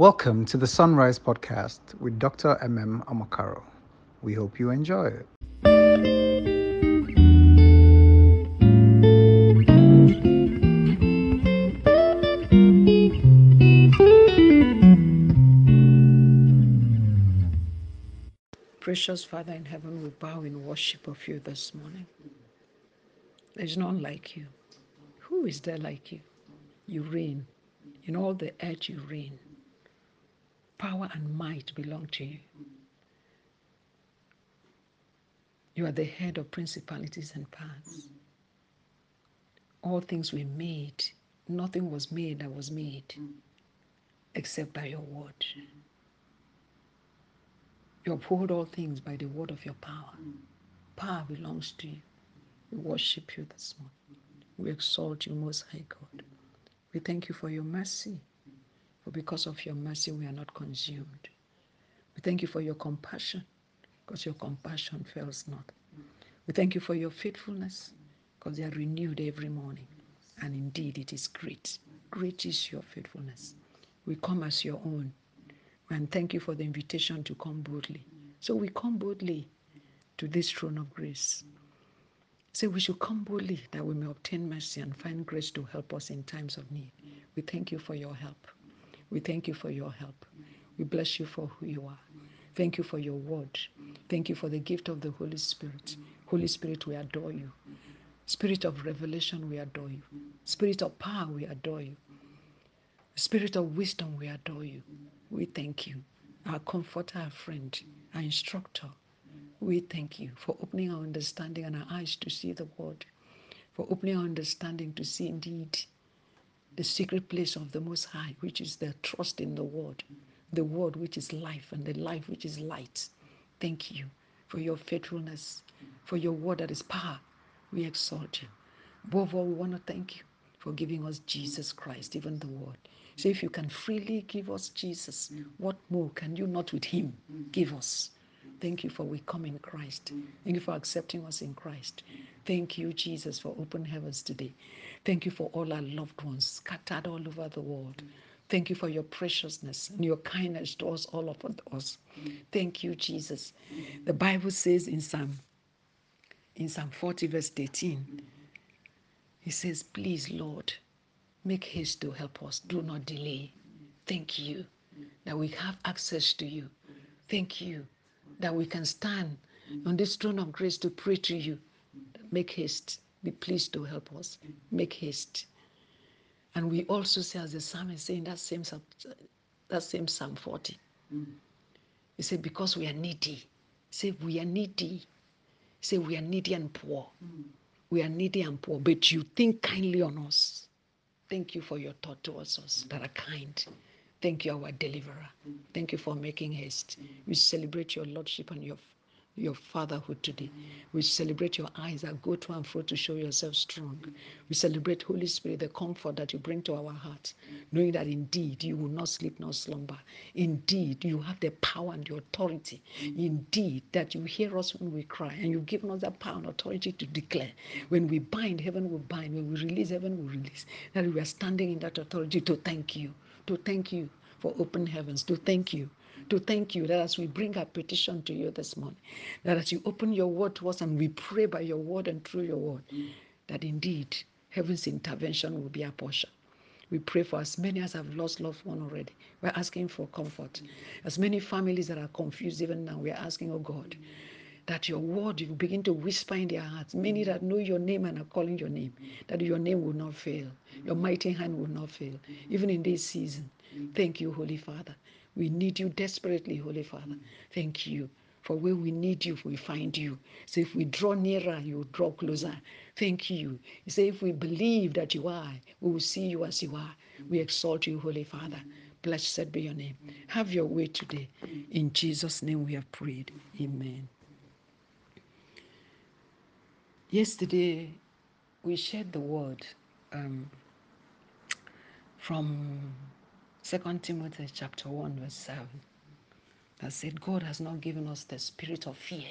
Welcome to the Sunrise Podcast with Dr. MM Amakaro. We hope you enjoy it. Precious Father in heaven, we bow in worship of you this morning. There's none like you. Who is there like you? You reign. In all the earth, you reign. Power and might belong to you. You are the head of principalities and powers. All things were made. Nothing was made that was made except by your word. You uphold all things by the word of your power. Power belongs to you. We worship you this morning. We exalt you, Most High God. We thank you for your mercy. For because of your mercy, we are not consumed. We thank you for your compassion, because your compassion fails not. We thank you for your faithfulness, because they are renewed every morning. And indeed, it is great. Great is your faithfulness. We come as your own. And thank you for the invitation to come boldly. So we come boldly to this throne of grace. Say we should come boldly that we may obtain mercy and find grace to help us in times of need. We thank you for your help. We thank you for your help. We bless you for who you are. Thank you for your word. Thank you for the gift of the Holy Spirit. Holy Spirit, we adore you. Spirit of revelation, we adore you. Spirit of power, we adore you. Spirit of wisdom, we adore you. We thank you, our comforter, our friend, our instructor. We thank you for opening our understanding and our eyes to see the word, for opening our understanding to see indeed the secret place of the Most High, which is the trust in the word, the word which is life and the life which is light. Thank you for your faithfulness, for your word that is power. We exalt you. Above all, we want to thank you for giving us Jesus Christ, even the word. So if you can freely give us Jesus, what more can you not with him give us? Thank you for we come in Christ. Thank you for accepting us in Christ. Thank you, Jesus, for open heavens today. Thank you for all our loved ones scattered all over the world. Thank you for your preciousness and your kindness to us, all of us. Thank you, Jesus. The Bible says in Psalm, in Psalm 40, verse 18, he says, Please, Lord, make haste to help us. Do not delay. Thank you that we have access to you. Thank you that we can stand on this throne of grace to pray to you. Make haste. Be pleased to help us. Make haste. And we also say, as the psalmist saying that same that same Psalm 40. He said, because we are needy. Say we are needy. Say we are needy and poor. We are needy and poor, but you think kindly on us. Thank you for your thought towards us that are kind. Thank you, our deliverer. Thank you for making haste. We celebrate your lordship and your your fatherhood today. We celebrate your eyes that go to and fro to show yourself strong. We celebrate Holy Spirit, the comfort that you bring to our hearts, knowing that indeed you will not sleep nor slumber. Indeed, you have the power and the authority. Indeed, that you hear us when we cry, and you've given us that power and authority to declare. When we bind, heaven will bind. When we release, heaven will release. That we are standing in that authority to thank you, to thank you for open heavens, to thank you to thank you that as we bring our petition to you this morning, that as you open your word to us and we pray by your word and through your word, that indeed heaven's intervention will be our portion. We pray for as many as have lost loved one already. We're asking for comfort. As many families that are confused even now, we're asking, oh God, that your word you begin to whisper in their hearts. Many that know your name and are calling your name, that your name will not fail. Your mighty hand will not fail, even in this season. Thank you, Holy Father. We need you desperately, Holy Father. Thank you. For where we need you, we find you. So if we draw nearer, you draw closer. Thank you. You say if we believe that you are, we will see you as you are. We exalt you, Holy Father. Blessed be your name. Have your way today. In Jesus' name we have prayed. Amen. Yesterday, we shared the word um, from Second Timothy chapter 1, verse 7, that said, God has not given us the spirit of fear,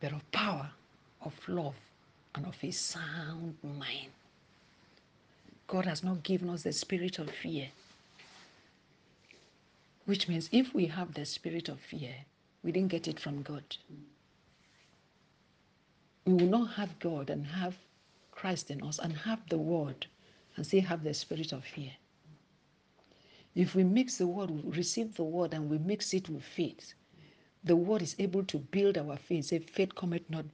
but of power, of love, and of a sound mind. God has not given us the spirit of fear, Which means if we have the spirit of fear, we didn't get it from God. We will not have God and have Christ in us and have the word and still have the spirit of fear. If we mix the word, we receive the word and we mix it with faith, the word is able to build our faith. Say, faith cometh not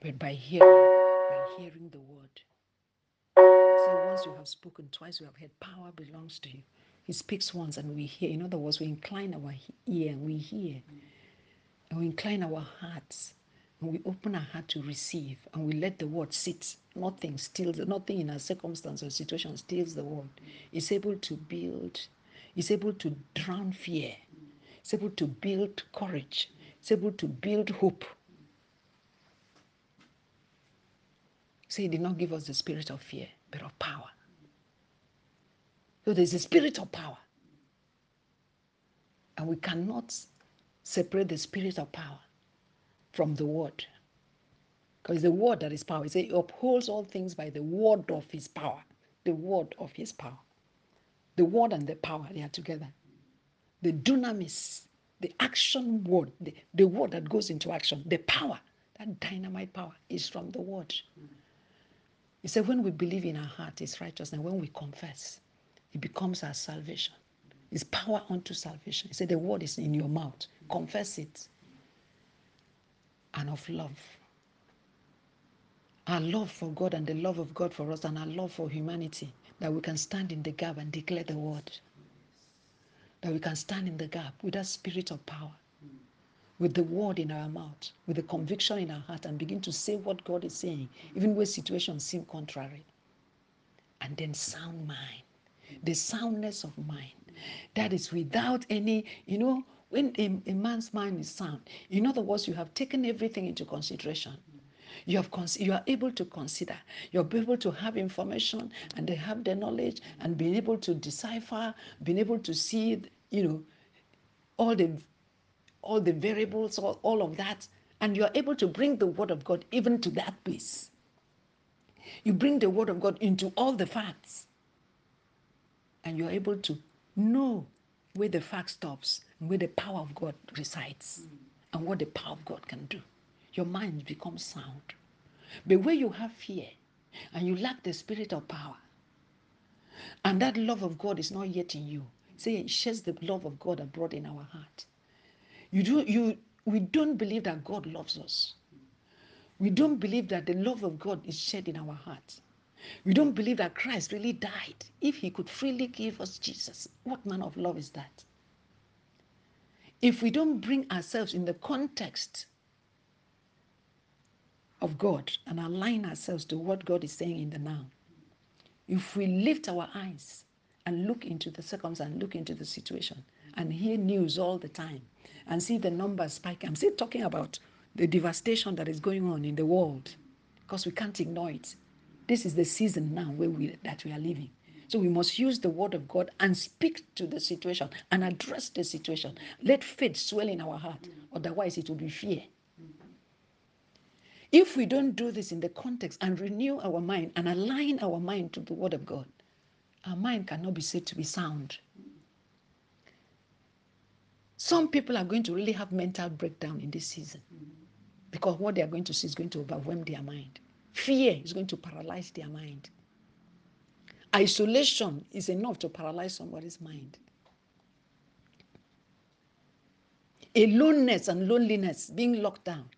but by hearing, by hearing the word. So once you have spoken, twice you have heard, power belongs to you. He speaks once and we hear. In other words, we incline our ear and we hear. And we incline our hearts and we open our heart to receive and we let the word sit. Nothing steals, nothing in our circumstance or situation steals the word. It's able to build, it's able to drown fear, it's able to build courage, it's able to build hope. So he did not give us the spirit of fear, but of power. So there's a spirit of power. And we cannot separate the spirit of power from the word. Because the word that is power. He he upholds all things by the word of his power. The word of his power. The word and the power, they are together. The dunamis, the action word, the, the word that goes into action, the power, that dynamite power is from the word. He said, when we believe in our heart, it's righteousness. When we confess, it becomes our salvation. It's power unto salvation. He said, the word is in your mouth. Confess it. And of love. Our love for God and the love of God for us and our love for humanity, that we can stand in the gap and declare the word. That we can stand in the gap with that spirit of power, with the word in our mouth, with the conviction in our heart, and begin to say what God is saying, even when situations seem contrary. And then sound mind, the soundness of mind. That is without any, you know, when a, a man's mind is sound, in other words, you have taken everything into consideration. You, have you are able to consider. You're able to have information and they have the knowledge and being able to decipher, being able to see, you know, all the all the variables, all, all of that, and you're able to bring the word of God even to that place. You bring the word of God into all the facts, and you're able to know where the fact stops and where the power of God resides and what the power of God can do. Your mind becomes sound. But where you have fear and you lack the spirit of power, and that love of God is not yet in you, say it shares the love of God abroad in our heart. You do you we don't believe that God loves us. We don't believe that the love of God is shed in our hearts. We don't believe that Christ really died. If he could freely give us Jesus, what manner of love is that? If we don't bring ourselves in the context of God and align ourselves to what God is saying in the now, if we lift our eyes and look into the circumstance, look into the situation, and hear news all the time, and see the numbers spike, I'm still talking about the devastation that is going on in the world, because we can't ignore it. This is the season now where we that we are living. So we must use the word of God and speak to the situation and address the situation. Let faith swell in our heart, otherwise it will be fear. If we don't do this in the context and renew our mind and align our mind to the Word of God, our mind cannot be said to be sound. Some people are going to really have mental breakdown in this season because what they are going to see is going to overwhelm their mind. Fear is going to paralyze their mind. Isolation is enough to paralyze somebody's mind. Aloneness and loneliness, being locked down.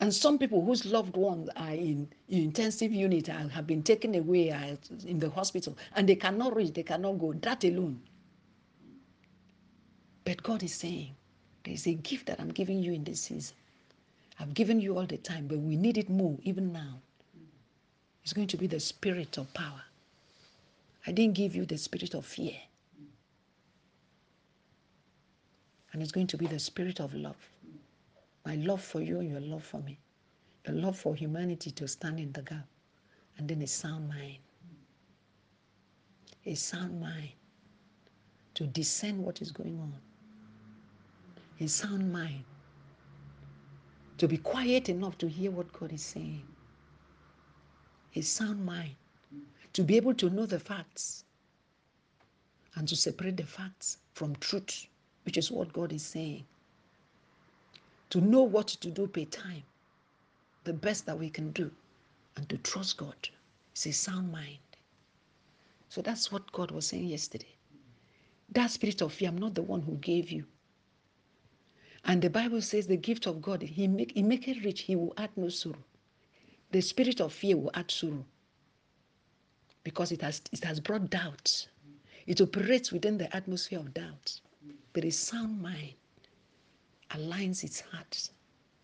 And some people whose loved ones are in, in intensive unit are, have been taken away in the hospital and they cannot reach, they cannot go. That alone. But God is saying, there's a gift that I'm giving you in this season. I've given you all the time, but we need it more even now. It's going to be the spirit of power. I didn't give you the spirit of fear. And it's going to be the spirit of love. My love for you and your love for me. The love for humanity to stand in the gap. And then a sound mind. A sound mind to discern what is going on. A sound mind to be quiet enough to hear what God is saying. A sound mind to be able to know the facts and to separate the facts from truth, which is what God is saying. To know what to do per time, the best that we can do, and to trust God. It's a sound mind. So that's what God was saying yesterday. That spirit of fear, I'm not the one who gave you. And the Bible says the gift of God, He make He make it rich, He will add no sorrow. The spirit of fear will add sorrow. Because it has it has brought doubt. It operates within the atmosphere of doubt. But a sound mind aligns its heart,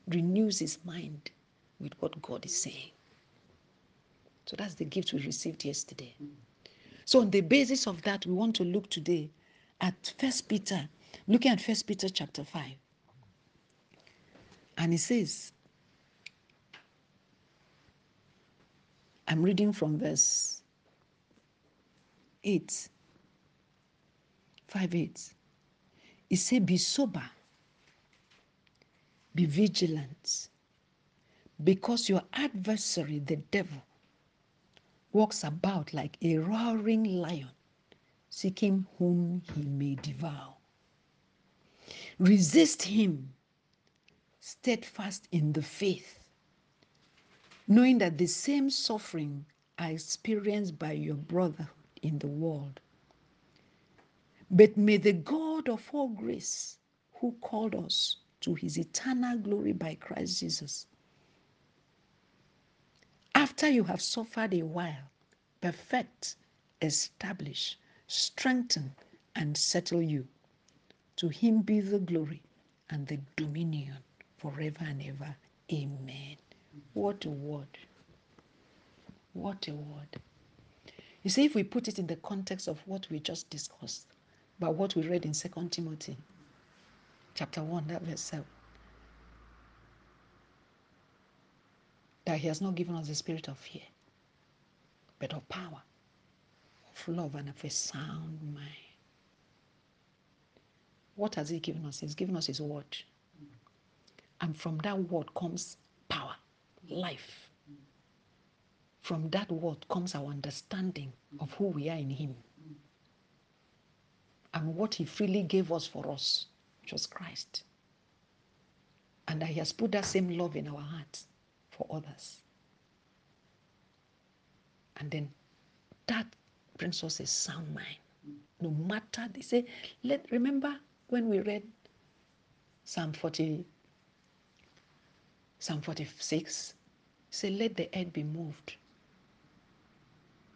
renews its mind with what God is saying. So that's the gift we received yesterday. So on the basis of that, we want to look today at First Peter, looking at First Peter chapter 5. And he says, I'm reading from verse 8. 5 8. It says, Be sober, be vigilant, because your adversary, the devil, walks about like a roaring lion, seeking whom he may devour. Resist him, steadfast in the faith, knowing that the same suffering are experienced by your brother in the world. But may the God of all grace, who called us to his eternal glory by Christ Jesus, after you have suffered a while, perfect, establish, strengthen, and settle you. To him be the glory and the dominion forever and ever. Amen. What a word. What a word. You see, if we put it in the context of what we just discussed, about what we read in 2 Timothy chapter 1, that verse 7, that he has not given us the spirit of fear, but of power, of love, and of a sound mind. What has he given us? He's given us his word. And from that word comes power, life. From that word comes our understanding of who we are in him and what he freely gave us for us, which was Christ. And that he has put that same love in our hearts for others. And then that brings us a sound mind. No matter they say, let remember when we read Psalm 40, Psalm 46, say, let the earth be moved.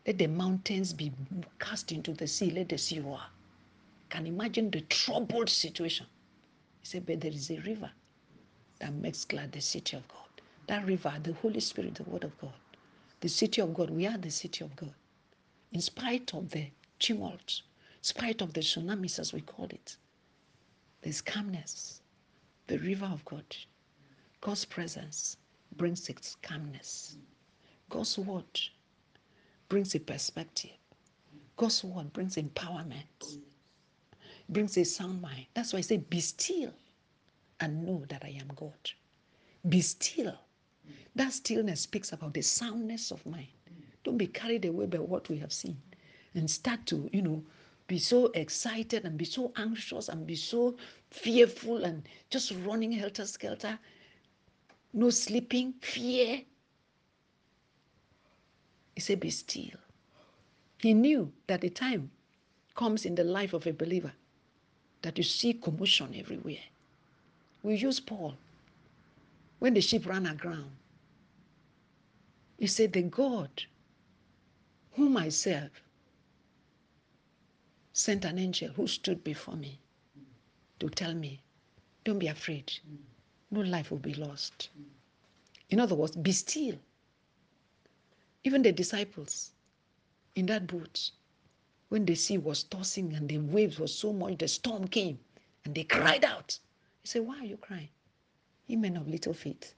Let the mountains be cast into the sea. Let the sea roar. Can imagine the troubled situation. He said, but there is a river that makes glad the city of God. That river, the Holy Spirit, the Word of God, the city of God. We are the city of God. In spite of the tumult, in spite of the tsunamis, as we call it, there's calmness. The river of God. God's presence brings its calmness. God's word brings a perspective. God's word brings empowerment, brings a sound mind. That's why I say, Be still and know that I am God. Be still that stillness speaks about the soundness of mind. Don't be carried away by what we have seen and start to, you know, be so excited and be so anxious and be so fearful and just running helter skelter, no sleeping, fear. He said, Be still. He knew that the time comes in the life of a believer that you see commotion everywhere. We use Paul when the ship ran aground. He said, The God whom I serve sent an angel who stood before me to tell me, Don't be afraid. No life will be lost. In other words, be still. Even the disciples in that boat, when the sea was tossing and the waves were so much, the storm came and they cried out. He said, Why are you crying? Ye men of little faith.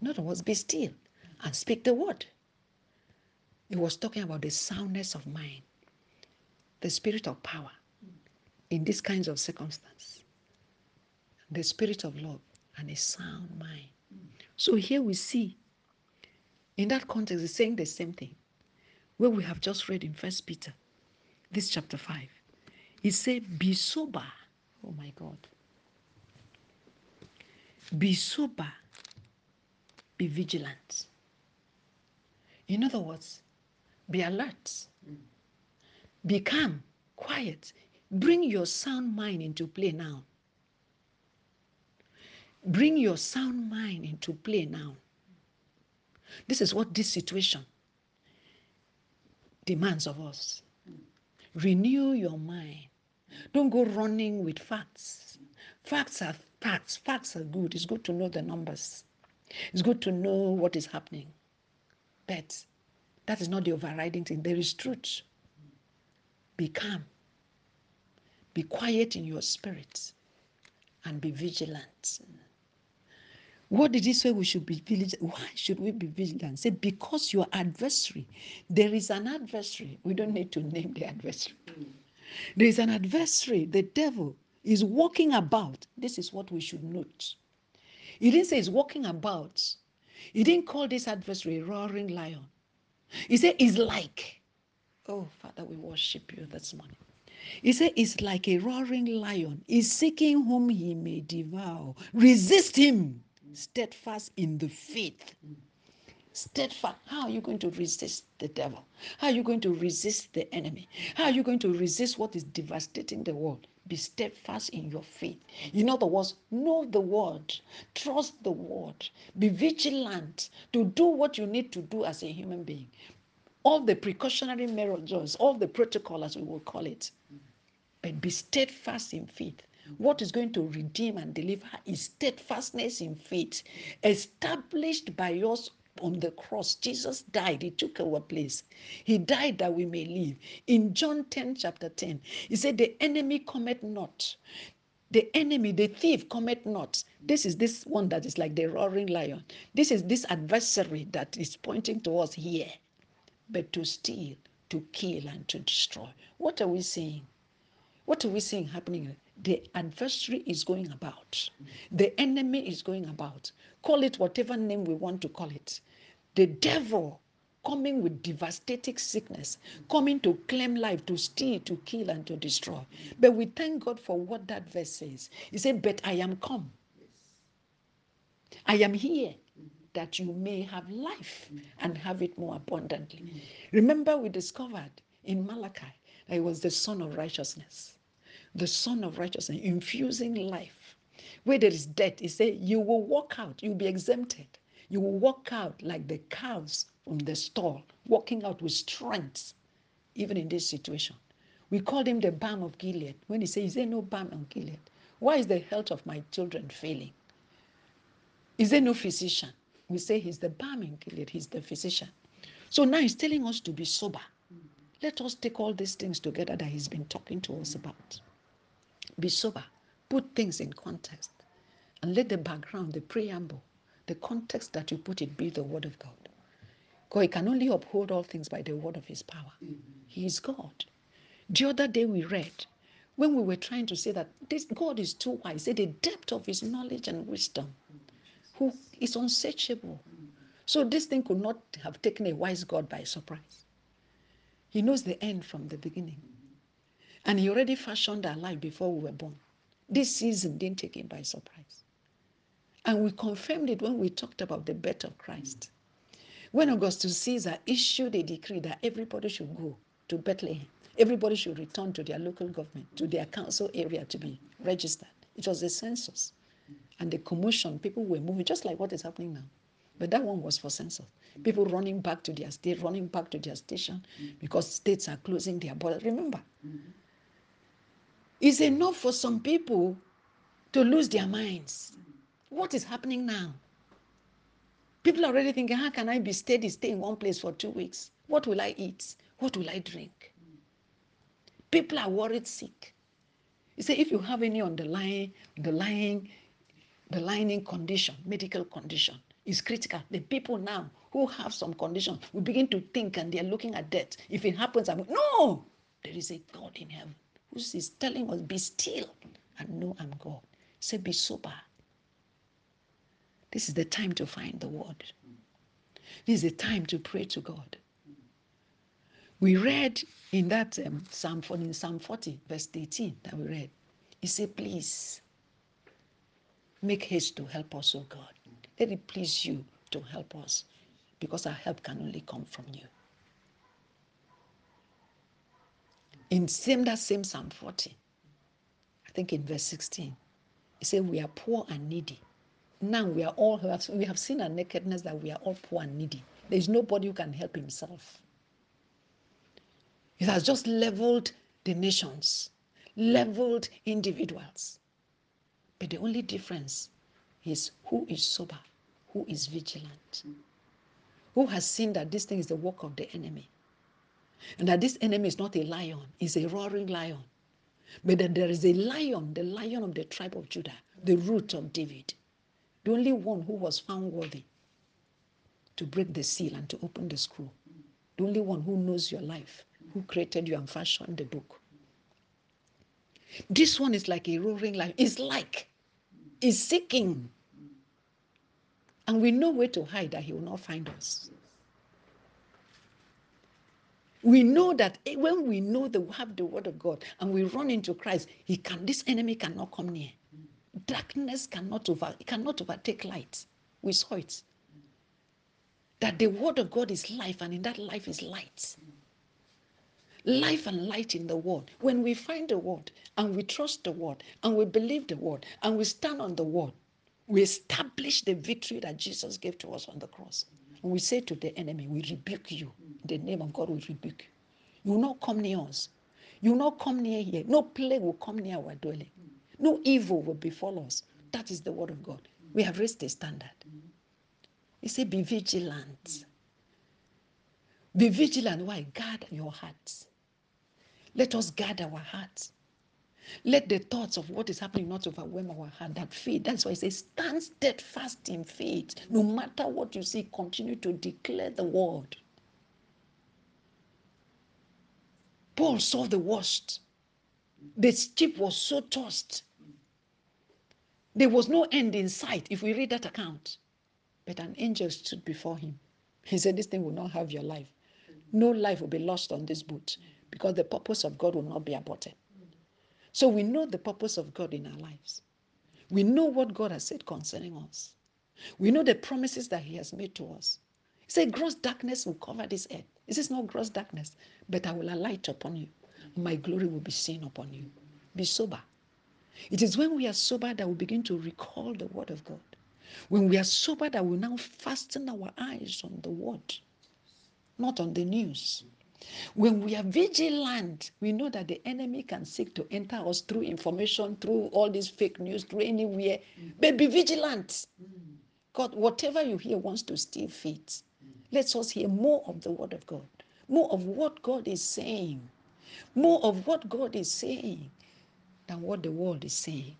In other words, be still and speak the word. He was talking about the soundness of mind, the spirit of power in these kinds of circumstances, the spirit of love, and a sound mind. So here we see, in that context, it's saying the same thing. Where we have just read in First Peter, this chapter 5. He said, Be sober. Oh my God. Be sober. Be vigilant. In other words, be alert. Be calm, quiet. Bring your sound mind into play now. Bring your sound mind into play now. This is what this situation demands of us. Renew your mind. Don't go running with facts. Facts are facts. Facts are good. It's good to know the numbers. It's good to know what is happening. But that is not the overriding thing. There is truth. Be calm. Be quiet in your spirit and be vigilant. What did he say we should be vigilant? Why should we be vigilant? Say, because your adversary, there is an adversary. We don't need to name the adversary. There is an adversary, the devil is walking about. This is what we should note. He didn't say he's walking about. He didn't call this adversary a roaring lion. He said he's like. Oh, Father, we worship you this morning. He said, It's like a roaring lion, is seeking whom he may devour. Resist him steadfast in the faith. Steadfast. How are you going to resist the devil? How are you going to resist the enemy? How are you going to resist what is devastating the world? Be steadfast in your faith. In other words, know the word, trust the word, be vigilant to do what you need to do as a human being. All the precautionary measures, all the protocol, as we will call it, but be steadfast in faith. What is going to redeem and deliver is steadfastness in faith, established by us on the cross. Jesus died, He took our place. He died that we may live. In John 10, chapter 10, He said, The enemy cometh not. The enemy, the thief, cometh not. This is this one that is like the roaring lion. This is this adversary that is pointing to us here, but to steal, to kill, and to destroy. What are we seeing? What are we seeing happening? The adversary is going about. The enemy is going about. Call it whatever name we want to call it. The devil coming with devastating sickness, coming to claim life, to steal, to kill, and to destroy. But we thank God for what that verse says. He said, But I am come. I am here that you may have life and have it more abundantly. Remember, we discovered in Malachi that he was the Son of righteousness the Son of Righteousness, infusing life. Where there is death, he said, You will walk out, you'll be exempted. You will walk out like the calves from the stall, walking out with strength, even in this situation. We called him the balm of Gilead. When he says, Is there no balm of Gilead? Why is the health of my children failing? Is there no physician? We say he's the balm in Gilead, he's the physician. So now he's telling us to be sober. Let us take all these things together that he's been talking to us about. Be sober. Put things in context. And let the background, the preamble, the context that you put it be the word of God. God can only uphold all things by the word of his power. He is God. The other day we read, when we were trying to say that this God is too wise, say the depth of his knowledge and wisdom, who is unsearchable. So this thing could not have taken a wise God by surprise. He knows the end from the beginning. And he already fashioned our life before we were born. This season didn't take him by surprise. And we confirmed it when we talked about the birth of Christ. When Augustus Caesar issued a decree that everybody should go to Bethlehem, everybody should return to their local government, to their council area to be registered. It was a census. And the commotion, people were moving, just like what is happening now. But that one was for census. People running back to their state, running back to their station because states are closing their borders. Remember, is enough for some people to lose their minds. What is happening now? People are already thinking, how can I be steady, stay in one place for two weeks? What will I eat? What will I drink? People are worried sick. You say, if you have any underlying, underlying, underlying condition, medical condition, is critical. The people now who have some condition will begin to think and they're looking at death. If it happens, I'm no, there is a God in heaven who is telling us, Be still and know I'm God. Say, Be sober. This is the time to find the word. This is the time to pray to God. We read in that um, Psalm 40, in Psalm 40, verse 18 that we read, he said, Please make haste to help us, O God. Let it please you to help us because our help can only come from you. In same that same Psalm 40, I think in verse 16, he said, We are poor and needy. Now we are all we have seen our nakedness that we are all poor and needy. There is nobody who can help himself. It has just leveled the nations, leveled individuals. But the only difference is who is sober, who is vigilant, who has seen that this thing is the work of the enemy. And that this enemy is not a lion, it's a roaring lion. But that there is a lion, the lion of the tribe of Judah, the root of David, the only one who was found worthy to break the seal and to open the scroll, the only one who knows your life, who created you and fashioned the book. This one is like a roaring lion. It's like, it's seeking. And we know where to hide that he will not find us. We know that eh, when we know that we have the word of God and we run into Christ, he can this enemy cannot come near. Darkness cannot over it cannot overtake light. We saw it. That the word of God is life, and in that life is light life and light in the word. When we find the word and we trust the word and we believe the word and we stand on the word, we establish the victory that Jesus gave to us on the cross. We say to the enemy, We rebuke you. In the name of God, we rebuke you. You will not come near us. You will not come near here. No plague will come near our dwelling. No evil will befall us. That is the word of God. We have raised the standard. He said, Be vigilant. Be vigilant. Why? Guard your hearts. Let us guard our hearts. Let the thoughts of what is happening not overwhelm our heart. That faith, that's why I says, stand steadfast in faith. No matter what you see, continue to declare the word. Paul saw the worst. The ship was so tossed. There was no end in sight if we read that account. But an angel stood before him. He said, This thing will not have your life. No life will be lost on this boat because the purpose of God will not be aborted. So we know the purpose of God in our lives. We know what God has said concerning us. We know the promises that He has made to us. He said, Gross darkness will cover this earth. This is not gross darkness, but I will alight upon you. My glory will be seen upon you. Be sober. It is when we are sober that we begin to recall the word of God. When we are sober, that we now fasten our eyes on the word, not on the news. When we are vigilant, we know that the enemy can seek to enter us through information, through all these fake news, through anywhere. Mm. But be vigilant. Mm. God, whatever you hear wants to steal faith. Let us hear more of the word of God, more of what God is saying, more of what God is saying than what the world is saying.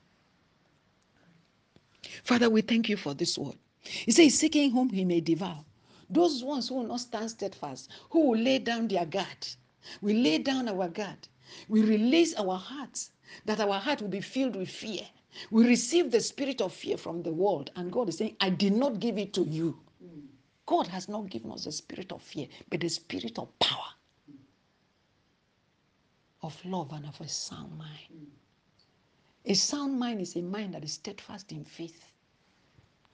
Father, we thank you for this word. He says, seeking whom he may devour. Those ones who will not stand steadfast, who will lay down their guard. We lay down our guard. We release our hearts, that our heart will be filled with fear. We receive the spirit of fear from the world, and God is saying, I did not give it to you. God has not given us the spirit of fear, but the spirit of power, of love, and of a sound mind. A sound mind is a mind that is steadfast in faith,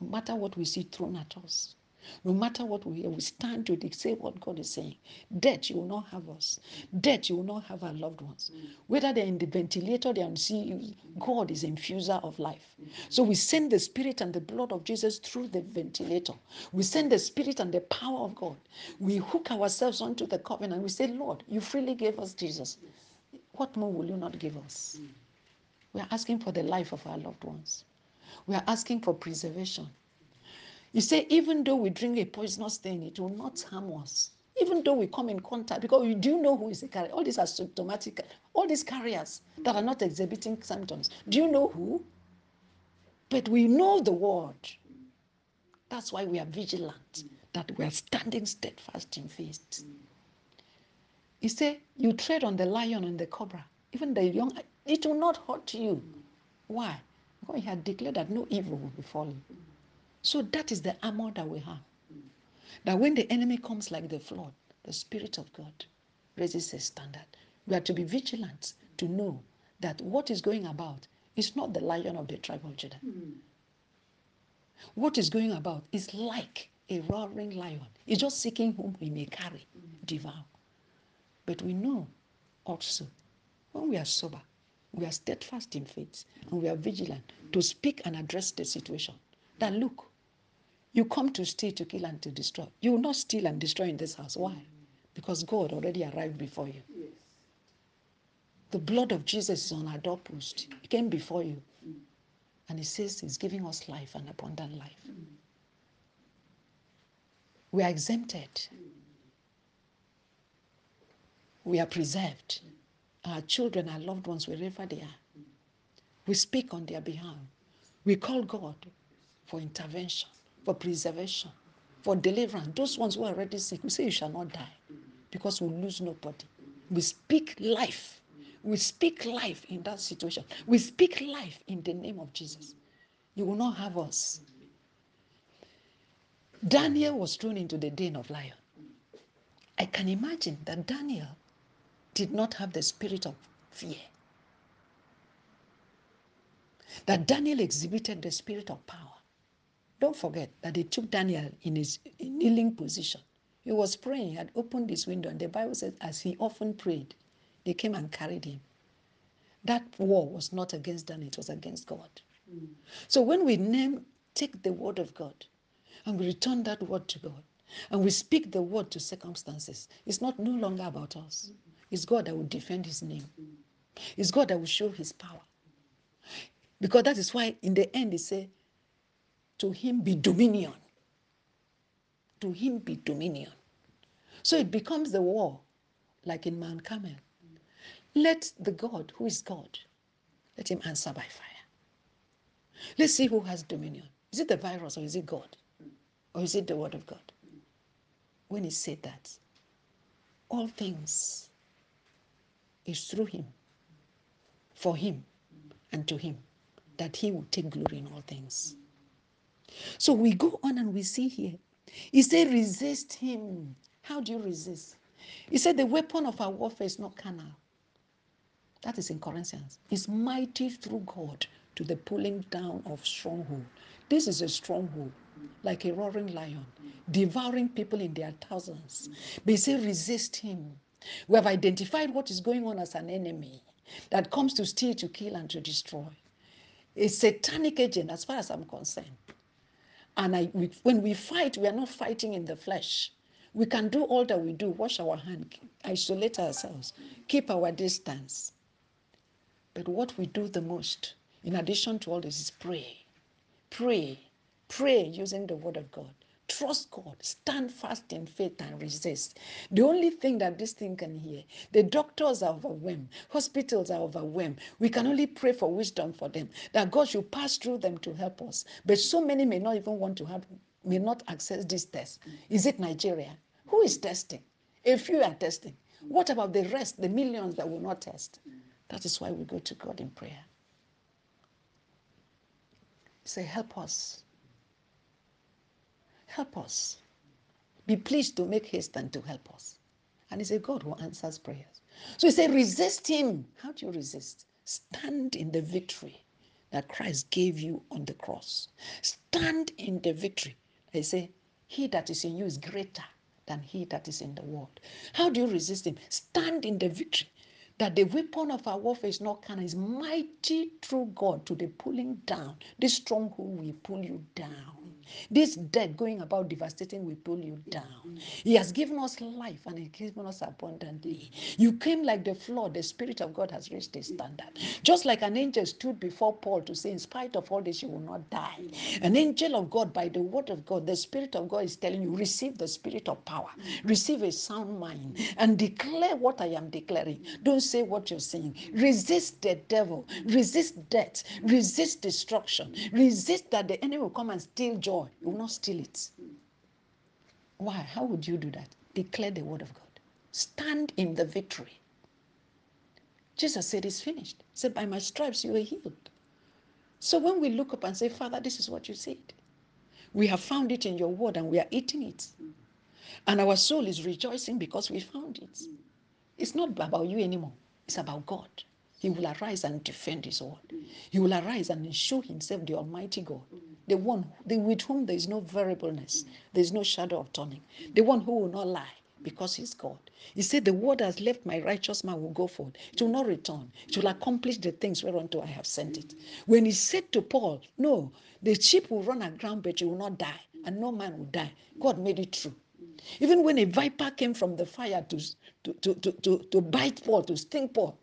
no matter what we see thrown at us. No matter what we hear, we stand to say what God is saying. Death, you will not have us. Death, you will not have our loved ones. Whether they're in the ventilator, they are see God is an infuser of life. So we send the spirit and the blood of Jesus through the ventilator. We send the spirit and the power of God. We hook ourselves onto the covenant. We say, Lord, you freely gave us Jesus. What more will you not give us? We are asking for the life of our loved ones. We are asking for preservation. You say, even though we drink a poisonous thing, it will not harm us. Even though we come in contact, because you do know who is the carrier. All these are symptomatic. All these carriers that are not exhibiting symptoms. Do you know who? But we know the word. That's why we are vigilant, that we are standing steadfast in faith. He said, You tread on the lion and the cobra, even the young, it will not hurt you. Why? Because he had declared that no evil will befall you. So that is the armor that we have. That when the enemy comes like the flood, the Spirit of God raises a standard. We are to be vigilant to know that what is going about is not the lion of the tribe of Judah. What is going about is like a roaring lion. He's just seeking whom he may carry, devour. But we know also when we are sober, we are steadfast in faith, and we are vigilant to speak and address the situation. That look, you come to steal, to kill, and to destroy. You will not steal and destroy in this house. Why? Because God already arrived before you. Yes. The blood of Jesus is on our doorpost. He came before you. Mm. And He says He's giving us life and abundant life. Mm. We are exempted. Mm. We are preserved. Our children, our loved ones, wherever they are. We speak on their behalf. We call God for intervention for preservation, for deliverance. Those ones who are already sick, we say you shall not die because we lose nobody. We speak life. We speak life in that situation. We speak life in the name of Jesus. You will not have us. Daniel was thrown into the den of lion. I can imagine that Daniel did not have the spirit of fear. That Daniel exhibited the spirit of power. Don't forget that they took Daniel in his kneeling position. He was praying, he had opened his window, and the Bible says, as he often prayed, they came and carried him. That war was not against Daniel, it was against God. Mm. So when we name, take the word of God, and we return that word to God, and we speak the word to circumstances, it's not no longer about us. It's God that will defend his name. It's God that will show his power. Because that is why in the end he said, to him be dominion. To him be dominion. So it becomes the war, like in Mount Carmel. Let the God who is God, let him answer by fire. Let's see who has dominion. Is it the virus or is it God? Or is it the word of God? When he said that, all things is through him, for him, and to him, that he will take glory in all things. So we go on and we see here. He said, resist him. How do you resist? He said, the weapon of our warfare is not carnal. That is in Corinthians. It's mighty through God to the pulling down of stronghold. This is a stronghold, like a roaring lion, devouring people in their thousands. They say, resist him. We have identified what is going on as an enemy that comes to steal, to kill, and to destroy. A satanic agent, as far as I'm concerned. And I, we, when we fight, we are not fighting in the flesh. We can do all that we do wash our hand, isolate ourselves, keep our distance. But what we do the most, in addition to all this, is pray. Pray. Pray using the word of God. Trust God, stand fast in faith and resist. The only thing that this thing can hear, the doctors are overwhelmed, hospitals are overwhelmed. We can only pray for wisdom for them, that God should pass through them to help us. But so many may not even want to have, may not access this test. Is it Nigeria? Who is testing? A few are testing. What about the rest, the millions that will not test? That is why we go to God in prayer. Say, help us Help us. Be pleased to make haste and to help us. And He's a God who answers prayers. So He said, resist Him. How do you resist? Stand in the victory that Christ gave you on the cross. Stand in the victory. I say, He that is in you is greater than he that is in the world. How do you resist him? Stand in the victory that the weapon of our warfare is not carnal, is mighty through God to the pulling down. This stronghold will pull you down. This death going about devastating will pull you down. He has given us life and He's given us abundantly. You came like the flood, the Spirit of God has raised a standard. Just like an angel stood before Paul to say, In spite of all this, you will not die. An angel of God, by the word of God, the Spirit of God is telling you, receive the Spirit of power, receive a sound mind, and declare what I am declaring. Don't say what you're saying. Resist the devil, resist death, resist destruction, resist that the enemy will come and steal joy you will not steal it. Why? How would you do that? Declare the word of God. Stand in the victory. Jesus said, It's finished. He said, By my stripes you are healed. So when we look up and say, Father, this is what you said, we have found it in your word and we are eating it. And our soul is rejoicing because we found it. It's not about you anymore. It's about God. He will arise and defend his word. He will arise and show himself the Almighty God, the one the, with whom there is no variableness, there is no shadow of turning, the one who will not lie because he's God. He said, The word has left my righteous man will go forth. It will not return. It will accomplish the things whereunto I have sent it. When he said to Paul, No, the sheep will run aground, but you will not die, and no man will die. God made it true. Even when a viper came from the fire to, to, to, to, to, to bite Paul, to sting Paul,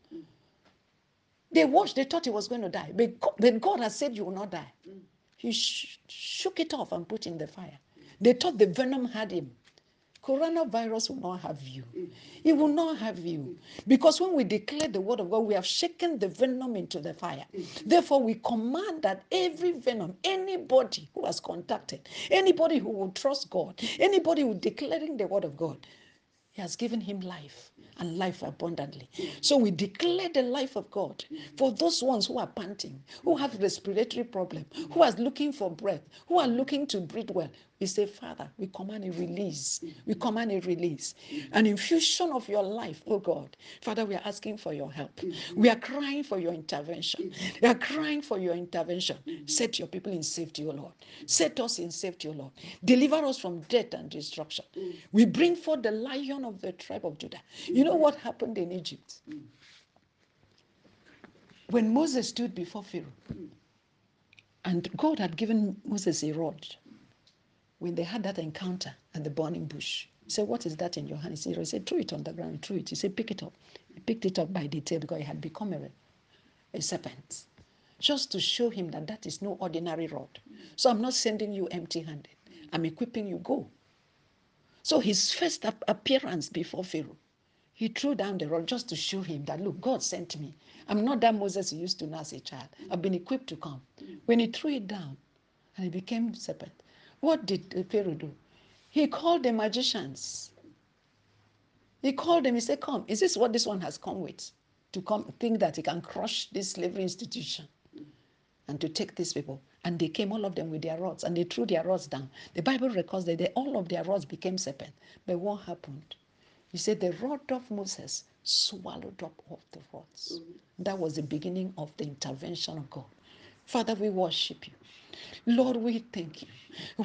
they watched, they thought he was going to die. But God, but God has said, You will not die. Mm. He sh- shook it off and put in the fire. They thought the venom had him. Coronavirus will not have you. Mm. It will not have you. Because when we declare the word of God, we have shaken the venom into the fire. Mm. Therefore, we command that every venom, anybody who has contacted, anybody who will trust God, anybody who declaring the word of God, he has given him life and life abundantly. So we declare the life of God for those ones who are panting, who have respiratory problem, who are looking for breath, who are looking to breathe well. We say, Father, we command a release. We command a release. An infusion of your life, oh God. Father, we are asking for your help. We are crying for your intervention. We are crying for your intervention. Set your people in safety, oh Lord. Set us in safety, O Lord. Deliver us from death and destruction. We bring forth the lion of the tribe of Judah. You know what happened in Egypt? When Moses stood before Pharaoh, and God had given Moses a rod, when they had that encounter at the burning bush, he said, What is that in your hand? He said, Throw it on the ground, throw it. He said, Pick it up. He picked it up by the tail because it had become a, a serpent just to show him that that is no ordinary rod. So I'm not sending you empty handed, I'm equipping you. Go. So his first appearance before Pharaoh, he threw down the rod just to show him that, look, God sent me. I'm not that Moses you used to as a child. I've been equipped to come. When he threw it down and it became serpent, what did Pharaoh do? He called the magicians. He called them, he said, Come, is this what this one has come with? To come think that he can crush this slavery institution and to take these people. And they came, all of them, with their rods, and they threw their rods down. The Bible records that they, all of their rods became serpent. But what happened? He said the rod of Moses swallowed up all the rods. That was the beginning of the intervention of God. Father, we worship you. Lord, we thank you.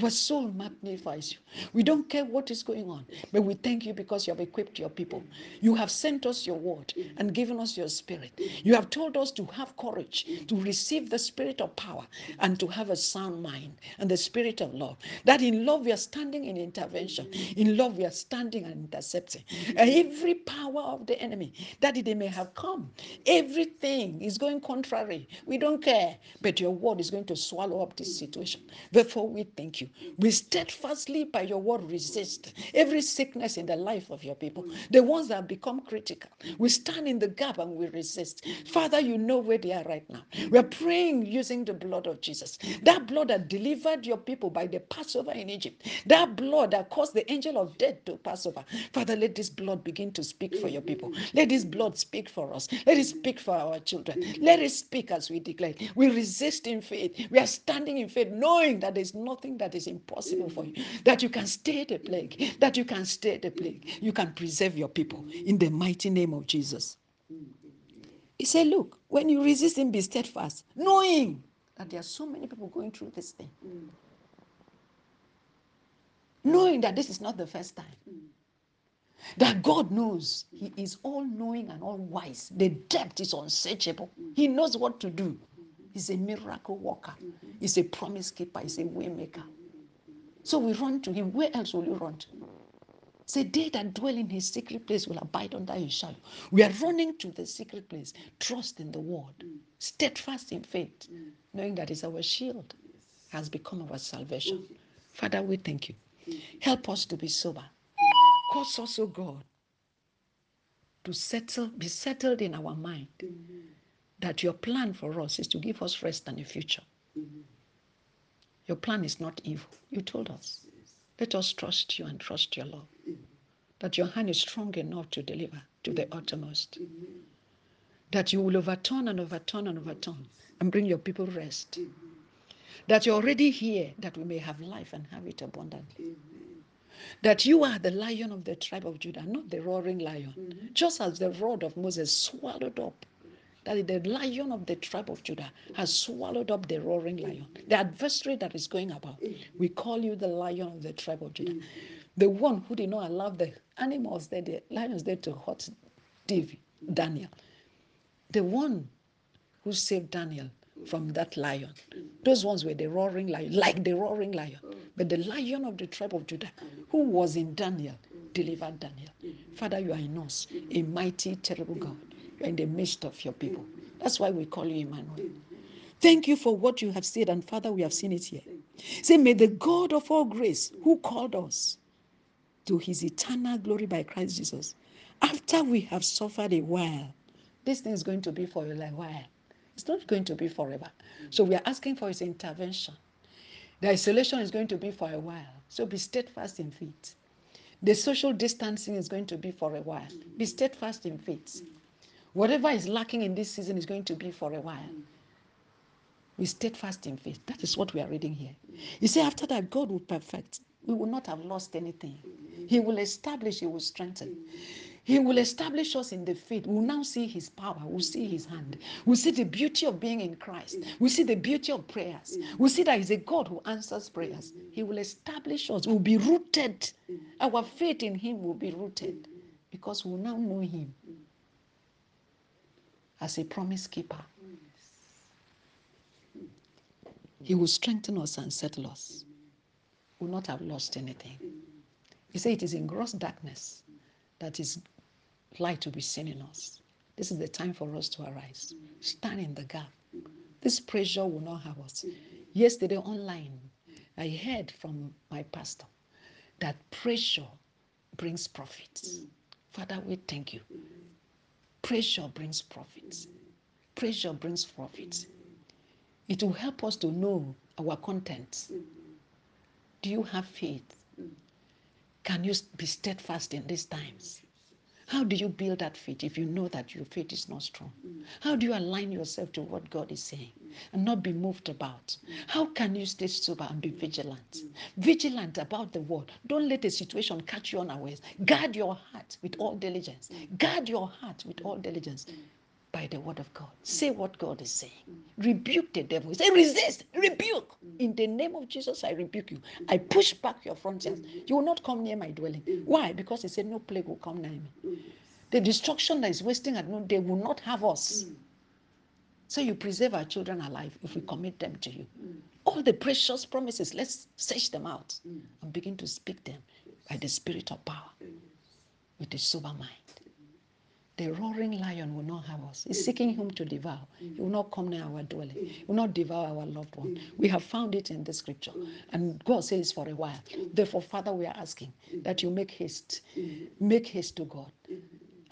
Our soul magnifies you. We don't care what is going on, but we thank you because you have equipped your people. You have sent us your word and given us your spirit. You have told us to have courage, to receive the spirit of power, and to have a sound mind and the spirit of love. That in love we are standing in intervention. In love we are standing and intercepting. Every power of the enemy that they may have come, everything is going contrary. We don't care, but your word is going to swallow up this situation. Therefore, we thank you. We steadfastly, by your word, resist every sickness in the life of your people, the ones that become critical. We stand in the gap and we resist. Father, you know where they are right now. We are praying using the blood of Jesus. That blood that delivered your people by the Passover in Egypt, that blood that caused the angel of death to pass over. Father, let this blood begin to speak for your people. Let this blood speak for us. Let it speak for our children. Let it speak as we declare. We resist in faith. We are standing in faith, knowing that there's nothing that is impossible for you, that you can stay the plague, that you can stay the plague, you can preserve your people in the mighty name of Jesus. He said, Look, when you resist him, be steadfast, knowing that there are so many people going through this thing. Knowing that this is not the first time. That God knows He is all knowing and all wise. The depth is unsearchable. He knows what to do. He's a miracle worker. Mm-hmm. He's a promise keeper. He's a way maker. So we run to him. Where else will you run to? Say, they that dwell in his secret place will abide under his shadow. We are running to the secret place. Trust in the word. Mm. Steadfast in faith, mm. knowing that is our shield, has become our salvation. Father, we thank you. Help us to be sober. Cause us, O God, to settle, be settled in our mind that your plan for us is to give us rest and a future. Mm-hmm. Your plan is not evil. You told us. Yes. Let us trust you and trust your love. Mm-hmm. That your hand is strong enough to deliver to the uttermost. Mm-hmm. That you will overturn and overturn and overturn and bring your people rest. That you're already here that we may have life and have it abundantly. that you are the lion of the tribe of Judah, not the roaring lion. Mm-hmm. Just as the rod of Moses swallowed up, that the lion of the tribe of Judah has swallowed up the roaring lion, the adversary that is going about. We call you the lion of the tribe of Judah, the one who did not allow the animals there, the lions there to hurt Daniel, the one who saved Daniel from that lion. Those ones were the roaring lion, like the roaring lion. But the lion of the tribe of Judah, who was in Daniel, delivered Daniel. Father, you are in us, a mighty, terrible God. In the midst of your people. That's why we call you Emmanuel. Thank you for what you have said, and Father, we have seen it here. Say, may the God of all grace, who called us to his eternal glory by Christ Jesus, after we have suffered a while, this thing is going to be for a while. It's not going to be forever. So we are asking for his intervention. The isolation is going to be for a while. So be steadfast in faith. The social distancing is going to be for a while. Be steadfast in faith. Whatever is lacking in this season is going to be for a while. We steadfast in faith. That is what we are reading here. You see, after that, God will perfect. We will not have lost anything. He will establish, He will strengthen. He will establish us in the faith. We'll now see His power. We'll see His hand. We'll see the beauty of being in Christ. We'll see the beauty of prayers. We'll see that He's a God who answers prayers. He will establish us. We'll be rooted. Our faith in Him will be rooted because we'll now know Him as a promise keeper. He will strengthen us and settle us. We'll not have lost anything. He said it is in gross darkness that is light to be seen in us. This is the time for us to arise. Stand in the gap. This pressure will not have us. Yesterday online, I heard from my pastor that pressure brings profits. Father, we thank you. Pressure brings profits. Pressure brings profits. It will help us to know our content. Do you have faith? Can you be steadfast in these times? How do you build that faith if you know that your faith is not strong? Mm. How do you align yourself to what God is saying mm. and not be moved about? Mm. How can you stay sober and be vigilant? Vigilant about the word. Don't let a situation catch you unawares. Guard your heart with all diligence. Guard your heart with all diligence by the word of God. Say what God is saying. Rebuke the devil. Say resist, rebuke. Mm. In the name of Jesus, I rebuke you. I push back your frontiers. Mm. You will not come near my dwelling. Mm. Why? Because he said, No plague will come near me. The destruction that is wasting at noon, they will not have us. So you preserve our children alive if we commit them to you. All the precious promises, let's search them out and begin to speak them by the spirit of power with a sober mind. The roaring lion will not have us. He's seeking whom to devour. He will not come near our dwelling. He will not devour our loved one. We have found it in the scripture. And God says for a while. Therefore, Father, we are asking that you make haste. Make haste to God.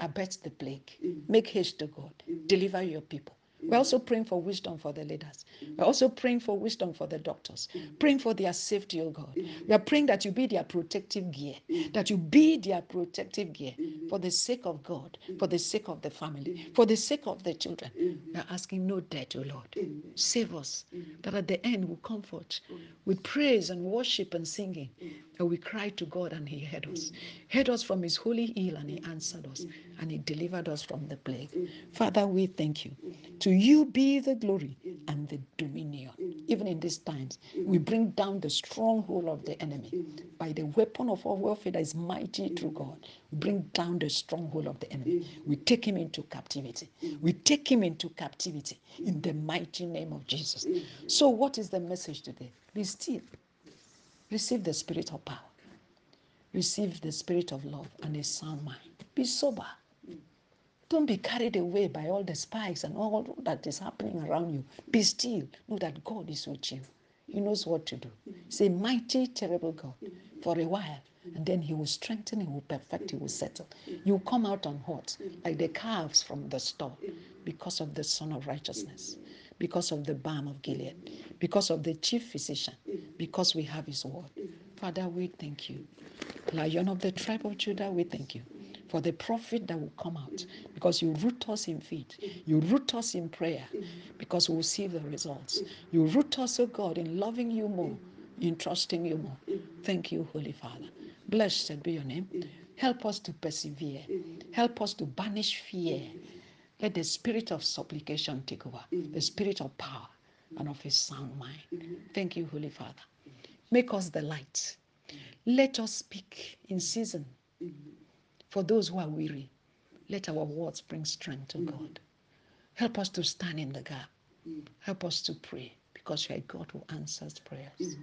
Abet the plague. Make haste to God. Deliver your people. We're also praying for wisdom for the leaders. We're also praying for wisdom for the doctors, praying for their safety, oh God. We are praying that you be their protective gear, that you be their protective gear for the sake of God, for the sake of the family, for the sake of the children. We are asking no debt, oh Lord. Save us, that at the end we comfort with praise and worship and singing. And we cried to God and He heard us. Heard us from His holy hill and He answered us and He delivered us from the plague. Father, we thank you. To you be the glory and the dominion. Even in these times, we bring down the stronghold of the enemy by the weapon of our warfare that is mighty through God. We bring down the stronghold of the enemy. We take him into captivity. We take him into captivity in the mighty name of Jesus. So, what is the message today? Be still Receive the spirit of power. Receive the spirit of love and a sound mind. Be sober. Don't be carried away by all the spikes and all that is happening around you. Be still. Know that God is with you. He knows what to do. He's a mighty, terrible God for a while. And then he will strengthen, he will perfect, he will settle. You come out on hot, like the calves from the stall, because of the Sun of Righteousness, because of the balm of Gilead, because of the chief physician, because we have his word. Father, we thank you. Lion of the tribe of Judah, we thank you for the profit that will come out because you root us in faith. You root us in prayer because we'll see the results. You root us, oh God, in loving you more, in trusting you more. Thank you, Holy Father. Blessed be your name. Help us to persevere. Help us to banish fear. Let the spirit of supplication take over, the spirit of power and of a sound mind. Thank you, Holy Father. Make us the light. Let us speak in season for those who are weary. Let our words bring strength to God. Help us to stand in the gap. Help us to pray because you are God who answers prayers.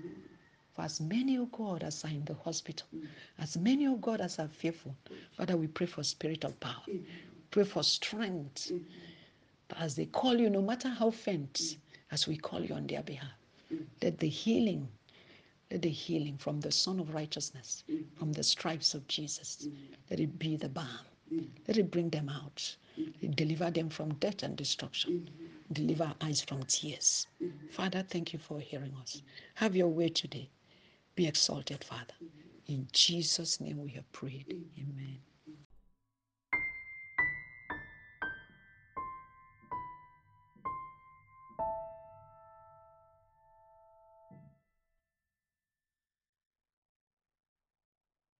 For as many, of God, as are in the hospital, as many, of God, as are fearful, Father, we pray for spirit of power. Pray for strength. Mm-hmm. As they call you, no matter how faint, mm-hmm. as we call you on their behalf, let the healing, let the healing from the Sun of Righteousness, mm-hmm. from the stripes of Jesus, let it be the balm. Let it bring them out. Deliver them from death and destruction. Deliver our eyes from tears. Father, thank you for hearing us. Have your way today. Be exalted, Father. In Jesus' name we have prayed. Amen.